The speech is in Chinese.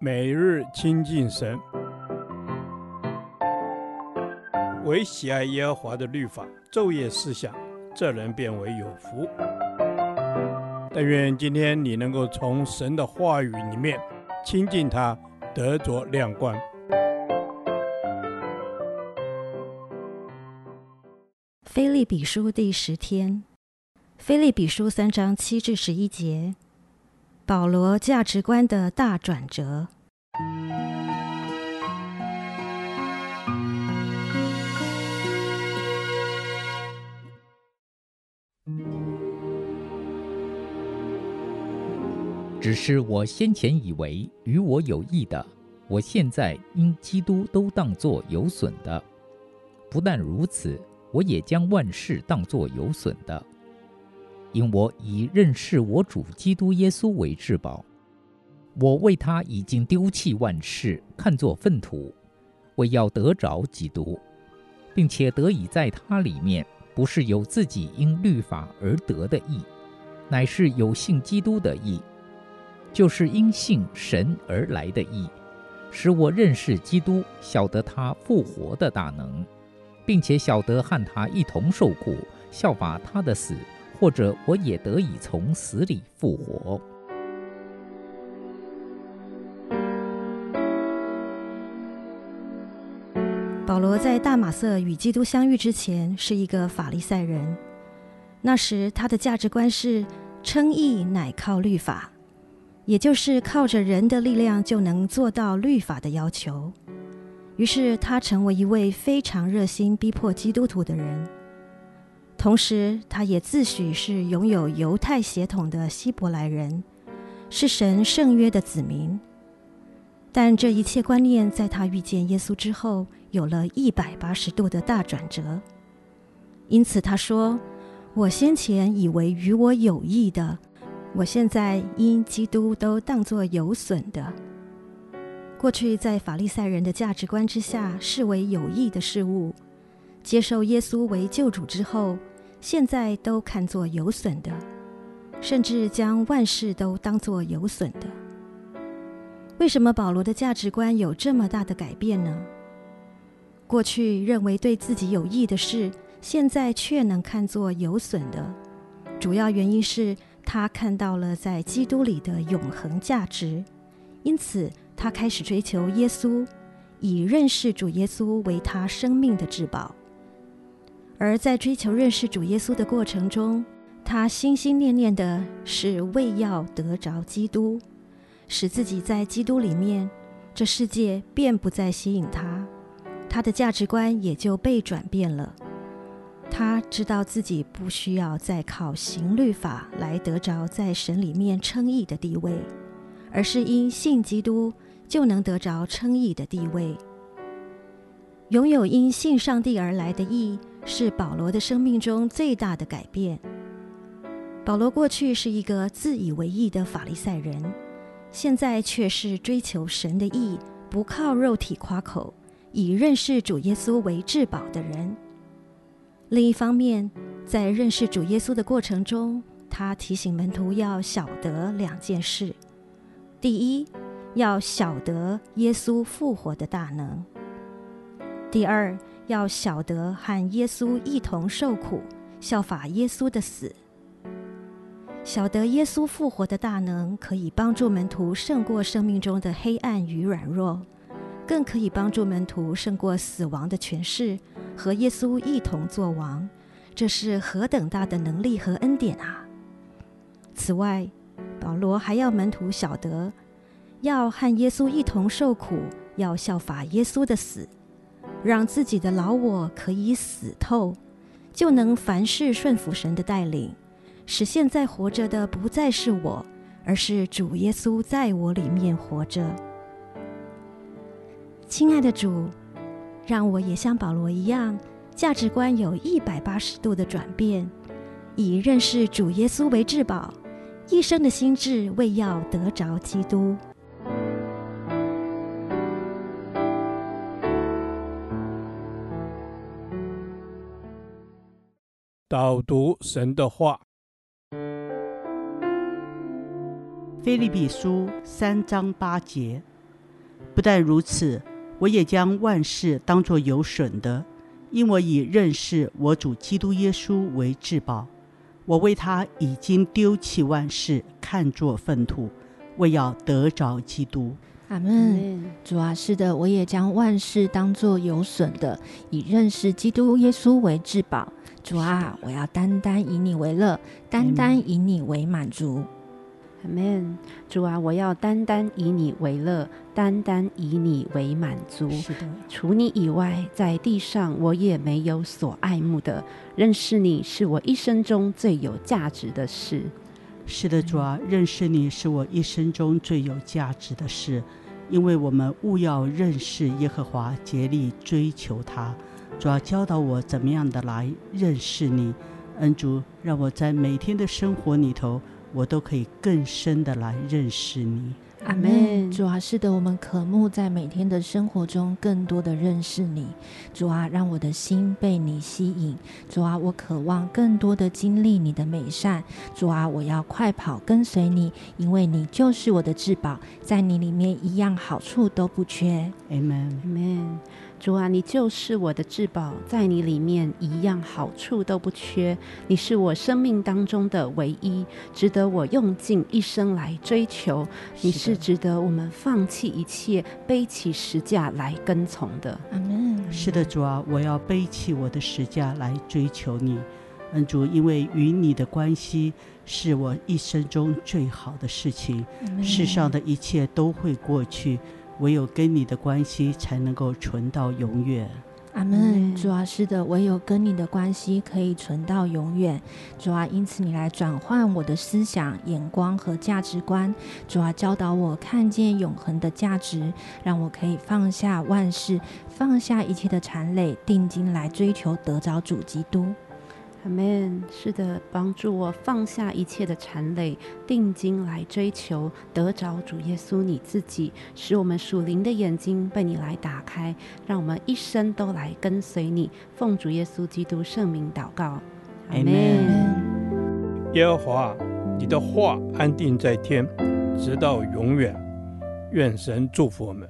每日亲近神，唯喜爱耶和华的律法，昼夜思想，这人便为有福。但愿今天你能够从神的话语里面亲近他，得着亮光。腓利比书第十天，腓利比书三章七至十一节，保罗价值观的大转折。只是我先前以为与我有益的，我现在因基督都当作有损的；不但如此，我也将万事当作有损的，因我以认识我主基督耶稣为至宝。我为他已经丢弃万事，看作粪土，为要得着基督，并且得以在他里面，不是有自己因律法而得的义，乃是有信基督的义，就是因信神而来的义，使我认识基督，晓得他复活的大能，并且晓得和他一同受苦，效法他的死，或者我也得以从死里复活。保罗在大马色与基督相遇之前是一个法利赛人，那时他的价值观是称义乃靠律法，也就是靠着人的力量就能做到律法的要求。于是他成为一位非常热心逼迫基督徒的人，同时他也自诩是拥有犹太血统的希伯来人，是神圣约的子民。但这一切观念在他遇见耶稣之后，有了一百八十度的大转折。因此他说：“我先前以为与我有益的，我现在因基督都当作有损的。过去在法利赛人的价值观之下视为有益的事物，接受耶稣为救主之后，现在都看作有损的，甚至将万事都当作有损的。”为什么保罗的价值观有这么大的改变呢？过去认为对自己有益的事，现在却能看作有损的，主要原因是他看到了在基督里的永恒价值，因此他开始追求耶稣，以认识主耶稣为他生命的至宝。而在追求认识主耶稣的过程中，他心心念念的是为要得着基督。使自己在基督里面，这世界便不再吸引他，他的价值观也就被转变了。他知道自己不需要再靠行律法来得着在神里面称义的地位，而是因信基督就能得着称义的地位。拥有因信上帝而来的义，是保罗的生命中最大的改变。保罗过去是一个自以为义的法利赛人。现在却是追求神的义，不靠肉体夸口，以认识主耶稣为至宝的人。另一方面，在认识主耶稣的过程中，他提醒门徒要晓得两件事：第一，要晓得耶稣复活的大能；第二，要晓得和耶稣一同受苦，效法耶稣的死。晓得耶稣复活的大能，可以帮助门徒胜过生命中的黑暗与软弱，更可以帮助门徒胜过死亡的权势，和耶稣一同作王。这是何等大的能力和恩典啊！此外，保罗还要门徒晓得，要和耶稣一同受苦，要效法耶稣的死，让自己的老我可以死透，就能凡事顺服神的带领。使现在活着的不再是我，而是主耶稣在我里面活着。亲爱的主，让我也像保罗一样，价值观有一百八十度的转变，以认识主耶稣为至宝，一生的心志为要得着基督。导读神的话。菲利比书三章八节。不但如此，我也将万事当作有损的，因我以认识我主基督耶稣为至宝。我为他已经丢弃万事，看作粪土，为要得着基督。阿门。主啊，是的，我也将万事当作有损的，以认识基督耶稣为至宝。主啊，我要单单以你为乐，单单以你为满足。阿门。主啊，我要单单以你为乐，单单以你为满足。是的，除你以外，在地上我也没有所爱慕的。认识你是我一生中最有价值的事。是的，主啊，认识你是我一生中最有价值的事，因为我们务要认识耶和华，竭力追求他。主啊，教导我怎么样的来认识你。恩主，让我在每天的生活里头。我都可以更深的来认识你，阿门。主啊，是的，我们渴慕在每天的生活中更多的认识你。主啊，让我的心被你吸引。主啊，我渴望更多的经历你的美善。主啊，我要快跑跟随你，因为你就是我的至宝，在你里面一样好处都不缺。阿门，阿门。主啊，你就是我的至宝，在你里面一样好处都不缺。你是我生命当中的唯一，值得我用尽一生来追求。你是值得我们放弃一切，背起十架来跟从的。阿门。是的，主啊，我要背起我的十架来追求你。恩主，因为与你的关系是我一生中最好的事情。世上的一切都会过去。唯有跟你的关系才能够存到永远。阿门。主啊，是的，唯有跟你的关系可以存到永远。主啊，因此你来转换我的思想、眼光和价值观。主啊，教导我看见永恒的价值，让我可以放下万事，放下一切的缠累，定睛来追求得着主基督。阿门。是的，帮助我放下一切的缠累，定睛来追求得着主耶稣你自己，使我们属灵的眼睛被你来打开，让我们一生都来跟随你。奉主耶稣基督圣名祷告，阿门。耶和华，你的话安定在天，直到永远。愿神祝福我们。